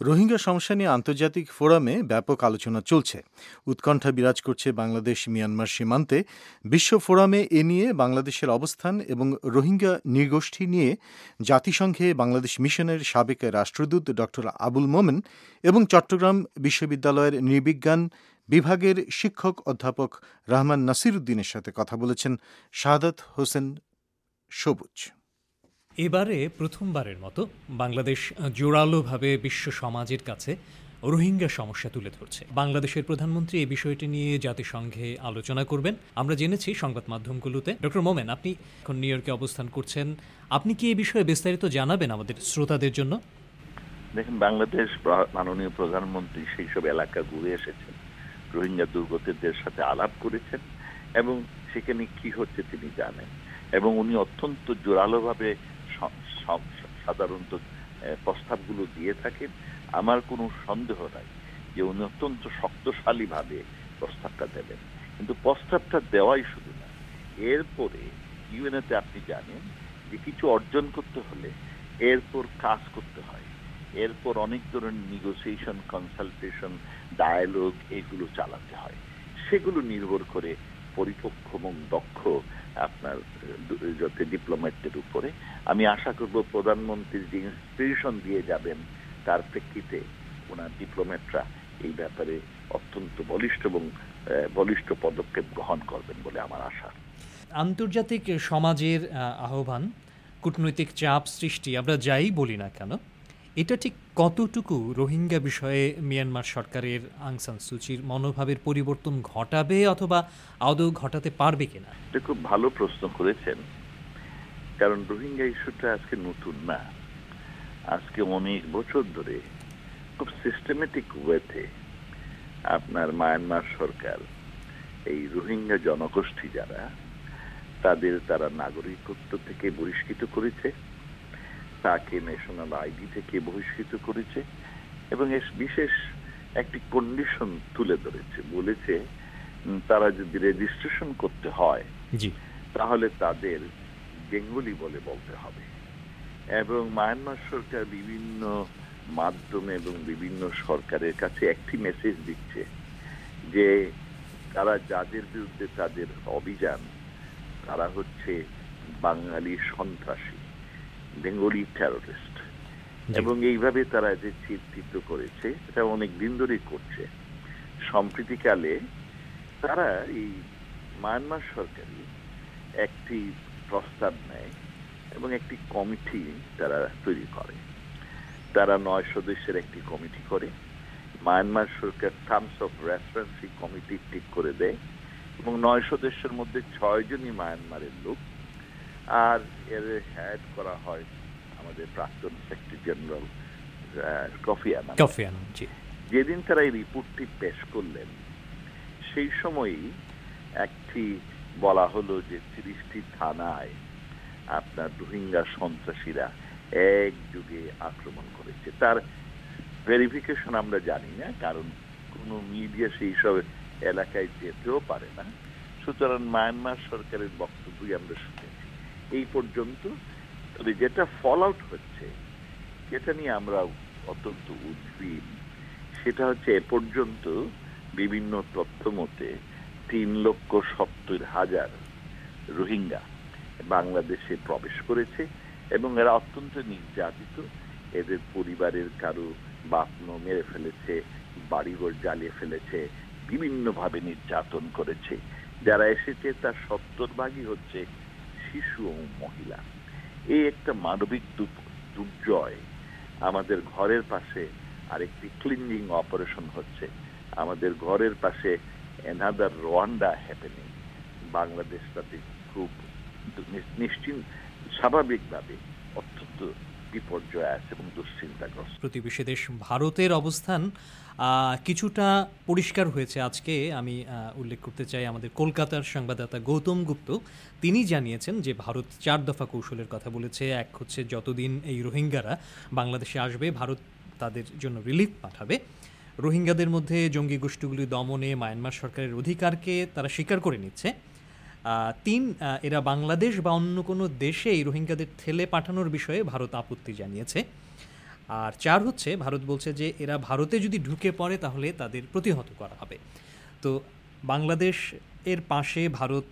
রোহিঙ্গা সমস্যা নিয়ে আন্তর্জাতিক ফোরামে ব্যাপক আলোচনা চলছে। উৎকণ্ঠা বিরাজ করছে বাংলাদেশ মিয়ানমার সীমান্তে। বিশ্ব ফোরামে এ নিয়ে বাংলাদেশের অবস্থান এবং রোহিঙ্গা নৃগোষ্ঠী নিয়ে জাতিসংঘে বাংলাদেশ মিশনের সাবেক রাষ্ট্রদূত ড. আবুল মোমেন এবং চট্টগ্রাম বিশ্ববিদ্যালয়ের নৃবিজ্ঞান বিভাগের শিক্ষক অধ্যাপক রহমান নাসির উদ্দিনের সাথে কথা বলেছেন শাহাদাত হোসেন সবুজ। এবারে প্রথমবারের মতো বাংলাদেশ জোরালোভাবে বিশ্ব সমাজের কাছে রোহিঙ্গা সমস্যা তুলে ধরছে। বাংলাদেশের প্রধানমন্ত্রী এই বিষয়টি নিয়ে জাতিসংঘে আলোচনা করবেন। আমরা জেনেছি সংবাদ মাধ্যমগুলোতে, ডক্টর মোমেন, আপনি এখন নিউ ইয়র্কে অবস্থান করছেন। আপনি কি এই বিষয়ে বিস্তারিত জানাবেন আমাদের শ্রোতাদের জন্য? দেখেন, বাংলাদেশ মাননীয় প্রধানমন্ত্রী সেই সব এলাকা ঘুরে এসেছেন, রোহিঙ্গা দুর্গতদের সাথে আলাপ করেছেন এবং সেখানে কি হচ্ছে তিনি জানেন। এবং উনি অত্যন্ত জোরালোভাবে সাধারণত প্রস্তাবগুলো দিয়ে থাকেন। আমার কোনো সন্দেহ নাই যে উনি অত্যন্ত শক্তিশালী ভাবে প্রস্তাবটা দেবেন। কিন্তু প্রস্তাবটা দেওয়াই শুধু না, এরপরে ইউএনএতে আপনি জানেন যে কিছু অর্জন করতে হলে এরপর কাজ করতে হয়। এরপর অনেক ধরনের নিগোসিয়েশন কনসালটেশন ডায়ালগ এগুলো চালাতে হয়। সেগুলো নির্ভর করে পরিপক্ষ এবং দক্ষ আপনার যাতে ডিপ্লোম্যাটদের উপরে। আমি আশা করব প্রধানমন্ত্রীর যে ইন্সপিরেশন দিয়ে যাবেন, তার প্রেক্ষিতে ওনার ডিপ্লোম্যাটরা এই ব্যাপারে অত্যন্ত বলিষ্ঠ এবং বলিষ্ঠ পদক্ষেপ গ্রহণ করবেন বলে আমার আশা। আন্তর্জাতিক সমাজের আহ্বান, কূটনৈতিক চাপ সৃষ্টি, আমরা যাই বলি না কেন এটা ঠিক কতটুকু রোহিঙ্গা বিষয়ে মিয়ানমার সরকারের আংসান সুচির মনোভাবের পরিবর্তন ঘটাবে অথবা আদৌ ঘটাতে পারবে কিনা? এটা খুব ভালো প্রশ্ন করেছেন। কারণ রোহিঙ্গা ইস্যুটা আজকে নতুন না। আজকে অনেক বছর ধরে খুব সিস্টেমেটিক ওয়েতে আপনার মায়ানমার সরকার, এই রোহিঙ্গা জনগোষ্ঠী যারা, তাদের তারা নাগরিকত্ব থেকে বহিষ্কৃত করেছে। তাকে ন্যাশনাল আইডি থেকে বহিষ্কৃত করেছে এবং এর বিশেষ একটি কন্ডিশন তুলে ধরেছে। বলেছে তারা যদি রেজিস্ট্রেশন করতে হয় তাহলে তাদের বেঙ্গলি বলে বলতে হবে। এবং মায়ানমার সরকার বিভিন্ন মাধ্যমে এবং বিভিন্ন সরকারের কাছে একটি মেসেজ দিচ্ছে যে তারা যাদের বিরুদ্ধে তাদের অভিযান তারা হচ্ছে বাঙালি সন্ত্রাসী। বেঙ্গলি টেরোরিস্ট এবং এইভাবে তারা যে চিত্রিত করেছে এটা অনেক দিন ধরেই করছে। সম্প্রীতিকালে তারা এই মায়ানমার সরকারি একটি প্রস্তাব নেয় এবং একটি কমিটি তারা তৈরি করে। তারা নয় সদস্যের একটি কমিটি করে। মায়ানমার সরকার টার্মস অফ রেফারেন্স কমিটি ঠিক করে দেয় এবং নয় সদস্যের মধ্যে ছয় জনই মায়ানমারের লোক আর এর হেড করা হয় আমাদের প্রাক্তন secretary general Kofi Annan Kofi Annan যেদিন তারা এই রিপোর্টটি পেশ করলেন সেই সময়ই একটি বলা হলো যে তিরিশটি থানায় আপনার রোহিঙ্গা সন্ত্রাসীরা এক যুগে আক্রমণ করেছে। তার ভেরিফিকেশন আমরা জানি না কারণ কোনো মিডিয়া সেই সব এলাকায় যেতেও পারে না। সুতরাং মায়ানমার সরকারের বক্তব্যই আমরা শুনেছি। এই পর্যন্ত। তবে যেটা ফল আউট হচ্ছে, যেটা নিয়ে আমরা অত্যন্ত উদ্বিগ সেটা হচ্ছে এ পর্যন্ত বিভিন্ন তথ্য মতে তিন লক্ষ সত্তর হাজার রোহিঙ্গা বাংলাদেশে প্রবেশ করেছে এবং এরা অত্যন্ত নির্যাতিত। এদের পরিবারের কারও বাপন মেরে ফেলেছে, বাড়িঘর জ্বালিয়ে ফেলেছে, বিভিন্নভাবে নির্যাতন করেছে। যারা এসেছে, তার সত্তর ভাগই হচ্ছে শিশু এবং মহিলা। এই একটা মানবিক দুর্জয় আমাদের ঘরের পাশে আরেকটি ক্লিনজিং অপারেশন হচ্ছে। আমাদের ঘরের পাশে এনাদার রোয়ান্ডা হ্যাপেনিং বাংলাদেশ তাতে খুব নিশ্চিন্ত স্বাভাবিকভাবে অত্যন্ত বিপর্যয় আছে এবং দুশ্চিন্তাগ্রস্ত। প্রতিবেশী দেশ ভারতের অবস্থান কিছুটা পরিষ্কার হয়েছে। আজকে আমি উল্লেখ করতে চাই আমাদের কলকাতার সংবাদদাতা গৌতম গুপ্ত। তিনি জানিয়েছেন যে ভারত চার দফা কৌশলের কথা বলেছে। এক হচ্ছে যতদিন এই রোহিঙ্গারা বাংলাদেশে আসবে, ভারত তাদের জন্য রিলিফ পাঠাবে। রোহিঙ্গাদের মধ্যে জঙ্গি গোষ্ঠীগুলি দমনে মায়ানমার সরকারের অধিকারকে তারা স্বীকার করে নিচ্ছে। তিন এরা বাংলাদেশ বা অন্য কোনো দেশে এই রোহিঙ্গাদের ঠেলে পাঠানোর বিষয়ে ভারত আপত্তি জানিয়েছে। আর চার হচ্ছে, ভারত বলছে যে এরা ভারতে যদি ঢুকে পড়ে তাহলে তাদের প্রতিহত করা হবে। তো বাংলাদেশ এর পাশে ভারত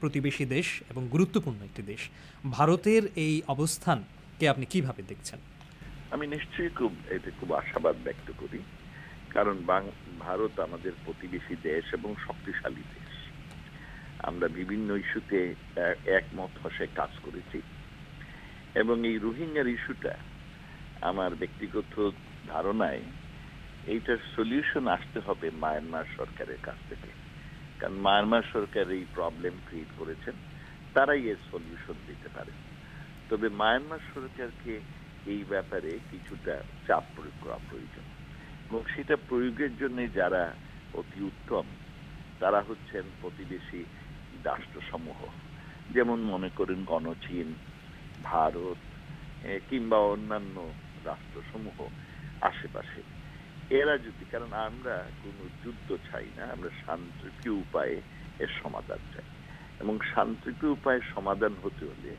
প্রতিবেশী দেশ এবং গুরুত্বপূর্ণ একটি দেশ। ভারতের এই অবস্থানকে আপনি কীভাবে দেখছেন? আমি নিশ্চয়ই খুব, এতে খুব আশাবাদ ব্যক্ত করি। কারণ ভারত আমাদের প্রতিবেশী দেশ এবং শক্তিশালী দেশ। আমরা বিভিন্ন ইস্যুতে একমত হসে কাজ করেছি। এবং এই রোহিঙ্গার ইস্যুটা আমার ব্যক্তিগত ধারণায় এইটার সলিউশন আসতে হবে মায়ানমার সরকারের কাছ থেকে। কারণ মায়ানমার সরকার এই প্রবলেম ক্রিয়েট করেছেন, তারাই এর সলিউশন দিতে পারে। তবে মায়ানমার সরকারকে এই ব্যাপারে কিছুটা চাপ প্রয়োগ করা প্রয়োজন। এবং সেটা প্রয়োগের জন্য যারা অতি উত্তম, তারা হচ্ছেন প্রতিবেশী রাষ্ট্রসমূহ। যেমন মনে করেন গণচীন, ভারত কিংবা অন্যান্য রাষ্ট্রসমূহ আশেপাশে। এরা যদি, কারণ আমরা কোনো যুদ্ধ চাই না, আমরা শান্তিপ্রিয় উপায়ে এর সমাধান চাই। এবং শান্তিপ্রিয় উপায়ে সমাধান হতে হলে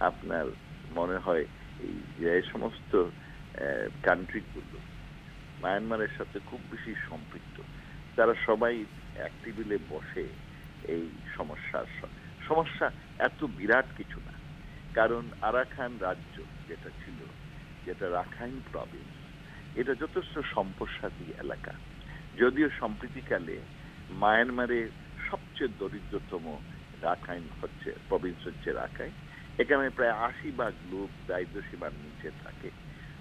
আপনার মনে হয় এই যে সমস্ত কান্ট্রিগুলো মায়ানমারের সাথে খুব বেশি সম্পৃক্ত। তারা সবাই এক টেবিলে বসে এই সমস্যার সমস্যা এত বিরাট কিছু না। কারণ আরাকান রাজ্য যেটা ছিল, যেটা রাখাইন প্রভিন্স এটা যথেষ্ট সম্পদশালী এলাকা। যদিও সম্প্রীতিকালে মায়ানমারে সবচেয়ে দরিদ্রতম রাখাইন হচ্ছে প্রভিন্স হচ্ছে রাখাইন। এখানে প্রায় আশি ভাগ লোক দারিদ্র সীমার নিচে থাকে।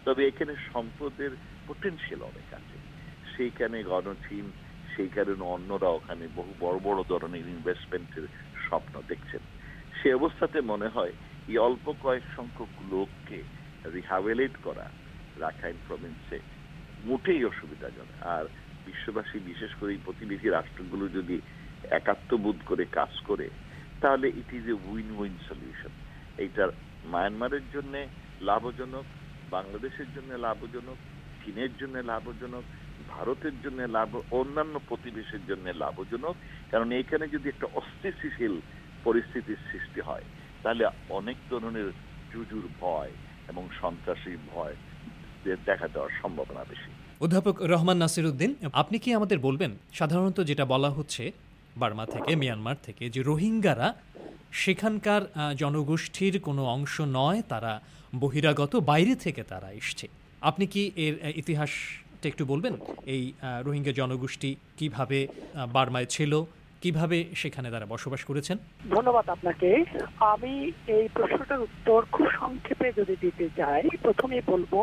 তবে এখানে সম্পদের পোটেনশিয়াল অনেক আছে। সেইখানে গণচীন সেই কারণে অন্যরা ওখানে বহু বড় বড় ধরনের ইনভেস্টমেন্টের স্বপ্ন দেখছেন। সে অবস্থাতে মনে হয় এই অল্প কয়েক সংখ্যক লোককে রিহাবেলেট করা রাখাইন প্রভিন্সে মোটেই অসুবিধাজনক। আর বিশ্ববাসী, বিশেষ করে প্রতিবেশী রাষ্ট্রগুলো যদি একাত্মবোধ করে কাজ করে, তাহলে it is a win win solution এইটার মায়ানমারের জন্য লাভজনক, বাংলাদেশের জন্য লাভজনক, চীনের জন্য লাভজনক ভারতের জন্য লাভ অন্যান্য প্রতিবেশীর জন্য লাভজনক। কারণ এখানে যদি একটা অস্থিতিশীল পরিস্থিতির সৃষ্টি হয় তাহলে অনেক ধরনের জুজুর ভয় এবং সন্ত্রাসী ভয় দেখা দেওয়ার সম্ভাবনা বেশি। অধ্যাপক রহমান নাসির উদ্দিন আপনি কি আমাদের বলবেন? সাধারণত যেটা বলা হচ্ছে বার্মা থেকে মিয়ানমার থেকে যে রোহিঙ্গারা সেখানকার জনগোষ্ঠীর কোনো অংশ নয় তারা বহিরাগত বাইরে থেকে তারা এসছে। আপনি কি এর আহ, ইতিহাসটা একটু বলবেন? এই রোহিঙ্গা জনগোষ্ঠী কীভাবে বার্মায় ছিল, কীভাবে সেখানে তারা বসবাস করেছেন? ধন্যবাদ আপনাকে। আমি এই প্রশ্নটার উত্তর খুব সংক্ষেপে যদি দিতে চাই, প্রথমেই বলব,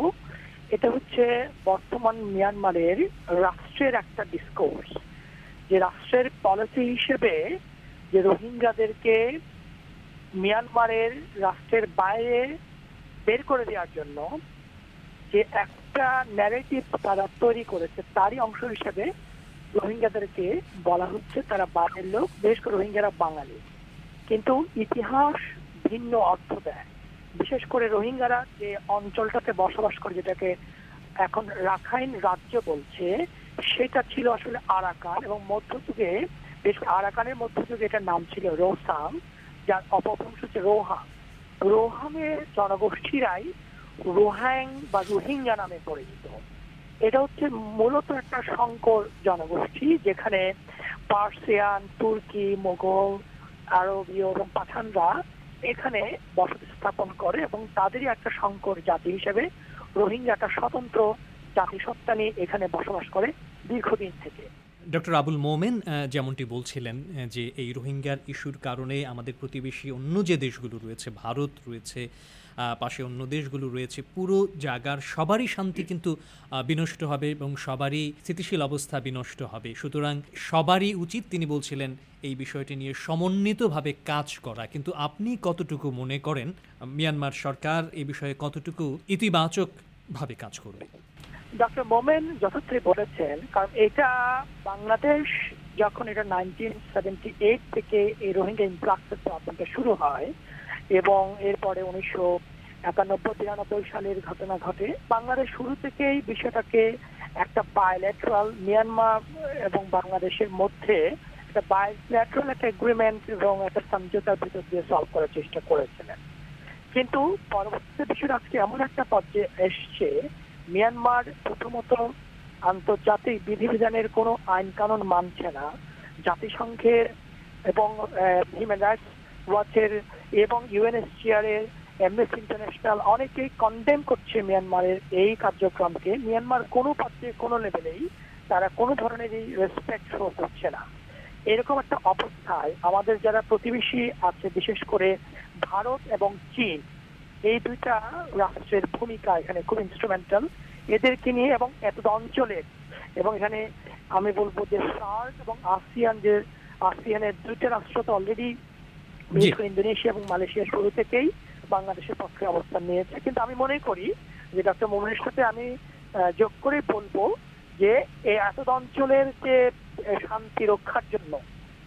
এটা হচ্ছে বর্তমান মিয়ানমারের রাষ্ট্রের একটা ডিসকোর্স যে রাষ্ট্রের পলিসি হিসেবে যে রোহিঙ্গাদেরকে মিয়ানমারের রাষ্ট্রের বাইরে বের করে দেওয়ার জন্য যে একটা ন্যারেটিভ তারা তৈরি করেছে, তারই অংশ হিসেবে রোহিঙ্গাদেরকে বলা হচ্ছে তারা বাইরের লোক বেশ করে রোহিঙ্গারা বাঙালি। কিন্তু ইতিহাস ভিন্ন অর্থ দেয়। বিশেষ করে রোহিঙ্গারা যে অঞ্চলটাতে বসবাস করে, যেটাকে এখন রাখাইন রাজ্য বলছে, সেটা ছিল আসলে আরাকান এবং মধ্যযুগে, বেশ আরাকানের মধ্যযুগে এটার নাম ছিল রোসাং যার অপভ্রংশ হচ্ছে রোহাং রোহামের জনগোষ্ঠীরাই রোহাং বা রোহিঙ্গা নামে পরিচিত। এটা হচ্ছে মূলত একটা সংকর জনগোষ্ঠী, যেখানে পার্সিয়ান, তুর্কি, মোগল আরবীয় এবং পাঠানরা এখানে বসতি স্থাপন করে এবং তাদেরই একটা সংকর জাতি হিসেবে রোহিঙ্গা একটা স্বতন্ত্র জাতিসত্তা নিয়ে এখানে বসবাস করে দীর্ঘদিন থেকে। ডক্টর আবুল মোমেন যেমনটি বলছিলেন যে এই রোহিঙ্গার ইস্যুর কারণে আমাদের প্রতিবেশী অন্য যে দেশগুলো রয়েছে, ভারত রয়েছে পাশে অন্য দেশগুলো রয়েছে, পুরো জায়গার সবারই শান্তি কিন্তু বিনষ্ট হবে এবং সবারই স্থিতিশীল অবস্থা বিনষ্ট হবে। সুতরাং সবারই উচিত, তিনি বলছিলেন, এই বিষয়টি নিয়ে সমন্বিতভাবে কাজ করা। কিন্তু আপনি কতটুকু মনে করেন, মিয়ানমার সরকার এই বিষয়ে কতটুকু ইতিবাচক ভাবে কাজ করবে? ডক্টর মোমেন যথার্থই বলেছেন, কারণ এটা বাংলাদেশ যখন এটা নাইনটিন সেভেন্টি এইট থেকে এই রোহিঙ্গা ইনফ্লাক্সের প্রবলেমটা শুরু হয় এবং এরপরে উনিশশো একানব্বই তিরানব্বই সালের ঘটনা ঘটে। বাংলাদেশ শুরু থেকেই বিষয়টাকে একটা বায়োলেট্রাল মিয়ানমার এবং বাংলাদেশের মধ্যে একটা বায়োলেট্রাল একটা এগ্রিমেন্ট এবং একটা সমঝোতার ভিতর দিয়ে সলভ করার চেষ্টা করেছিলেন। কিন্তু পরবর্তীতে বিষয়টা আজকে এমন একটা পর্যায়ে এসছে মিয়ানমার প্রথমত আন্তর্জাতিক বিধিবিধানের কোনো আইন কানুন মানছে না। জাতিসংঘের এবং হিউম্যান রাইটস ওয়াচের এবং ইউএনএসসিআর এর অ্যামনেস্টি ইন্টারন্যাশনাল অনেকেই কন্ডেম করছে মিয়ানমারের এই কার্যক্রমকে। মিয়ানমার কোনো পর্যায়ে কোনো লেভেলেই তারা কোনো ধরনের এই রেসপেক্ট শো করছে না। এরকম একটা অবস্থায় আমাদের যারা প্রতিবেশী আছে, বিশেষ করে ভারত এবং চীন, এই দুইটা রাষ্ট্রের ভূমিকা এখানে খুব ইনস্ট্রুমেন্টাল এদেরকে নিয়ে এবং এত অঞ্চলের এবং এখানে আমি বলব যে সার্ক এবং আসিয়ান যে আসিয়ানের দুইটা রাষ্ট্র তো অলরেডি বিশেষ করে ইন্দোনেশিয়া এবং মালয়েশিয়া শুরু থেকেই বাংলাদেশের পক্ষে অবস্থান নিয়েছে। কিন্তু আমি মনে করি যে ডক্টর মোমেনের সাথে আমি যোগ করে বলব যে এই এত অঞ্চলের যে শান্তি রক্ষার জন্য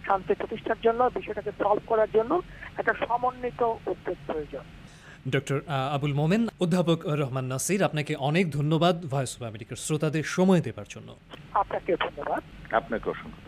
শান্তি প্রতিষ্ঠার জন্য বিষয়টাকে সলভ করার জন্য একটা সমন্বিত উদ্যোগ প্রয়োজন। ডক্টর আবুল মোমেন অধ্যাপক রহমান নাসির আপনাকে অনেক ধন্যবাদ। ভয়েস অফ আমেরিকার শ্রোতাদের সময় দেবার জন্য। আপনাকে ধন্যবাদ। আপনাকে অসংখ্য